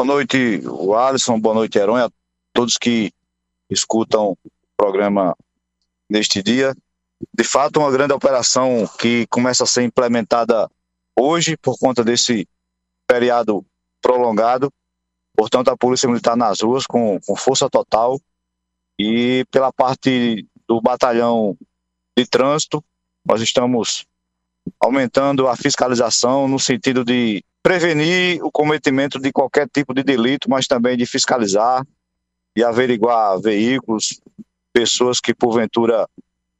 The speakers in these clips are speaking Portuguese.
Boa noite, o Alisson, boa noite, Heron, a todos que escutam o programa neste dia. De fato, uma grande operação que começa a ser implementada hoje por conta desse feriado prolongado. Portanto, a Polícia Militar nas ruas com, com força total e pela parte do batalhão de trânsito, nós estamos aumentando a fiscalização no sentido de prevenir o cometimento de qualquer tipo de delito, mas também de fiscalizar e averiguar veículos, pessoas que porventura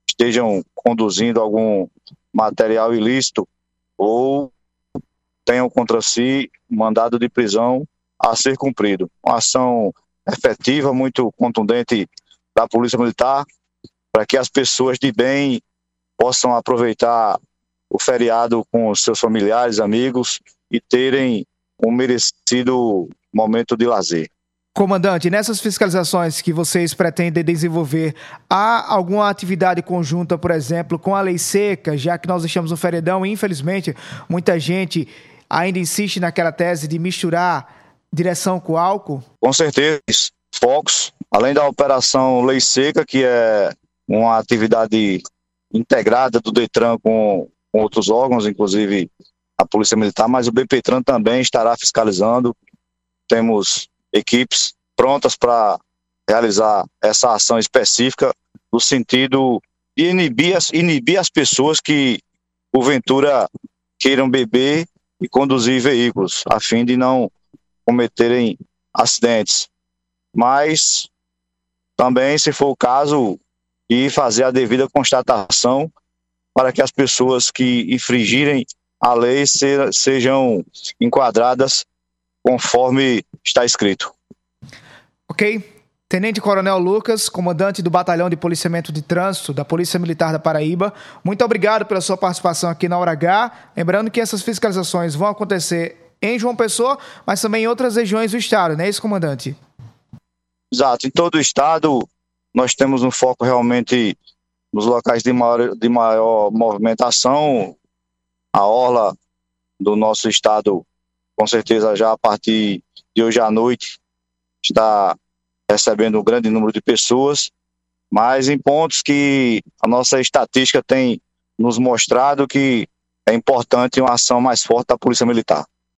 estejam conduzindo algum material ilícito ou tenham contra si mandado de prisão a ser cumprido. Uma ação efetiva, muito contundente da Polícia Militar, para que as pessoas de bem possam aproveitar o feriado com seus familiares, amigos e terem um merecido momento de lazer. Comandante, nessas fiscalizações que vocês pretendem desenvolver, há alguma atividade conjunta, por exemplo, com a lei seca, já que nós estamos no feriadão e, infelizmente, muita gente ainda insiste naquela tese de misturar direção com álcool? Com certeza. Focos, além da operação Lei Seca, que é uma atividade integrada do Detran com, com outros órgãos, inclusive a Polícia Militar, mas o BPTran também estará fiscalizando. Temos equipes prontas para realizar essa ação específica no sentido de inibir as, inibir as pessoas que, porventura, queiram beber e conduzir veículos, a fim de não cometerem acidentes. Mas também, se for o caso, e fazer a devida constatação para que as pessoas que infringirem a lei sejam enquadradas conforme está escrito. Ok. Tenente Coronel Lucas, comandante do Batalhão de Policiamento de Trânsito da Polícia Militar da Paraíba, muito obrigado pela sua participação aqui na Hora H. Lembrando que essas fiscalizações vão acontecer em João Pessoa, mas também em outras regiões do estado, não é isso, comandante? Exato. Em todo o estado, nós temos um foco realmente nos locais de maior, de maior movimentação. A orla do nosso estado, com certeza, já a partir de hoje à noite, está recebendo um grande número de pessoas, mas em pontos que a nossa estatística tem nos mostrado que é importante uma ação mais forte da Polícia Militar.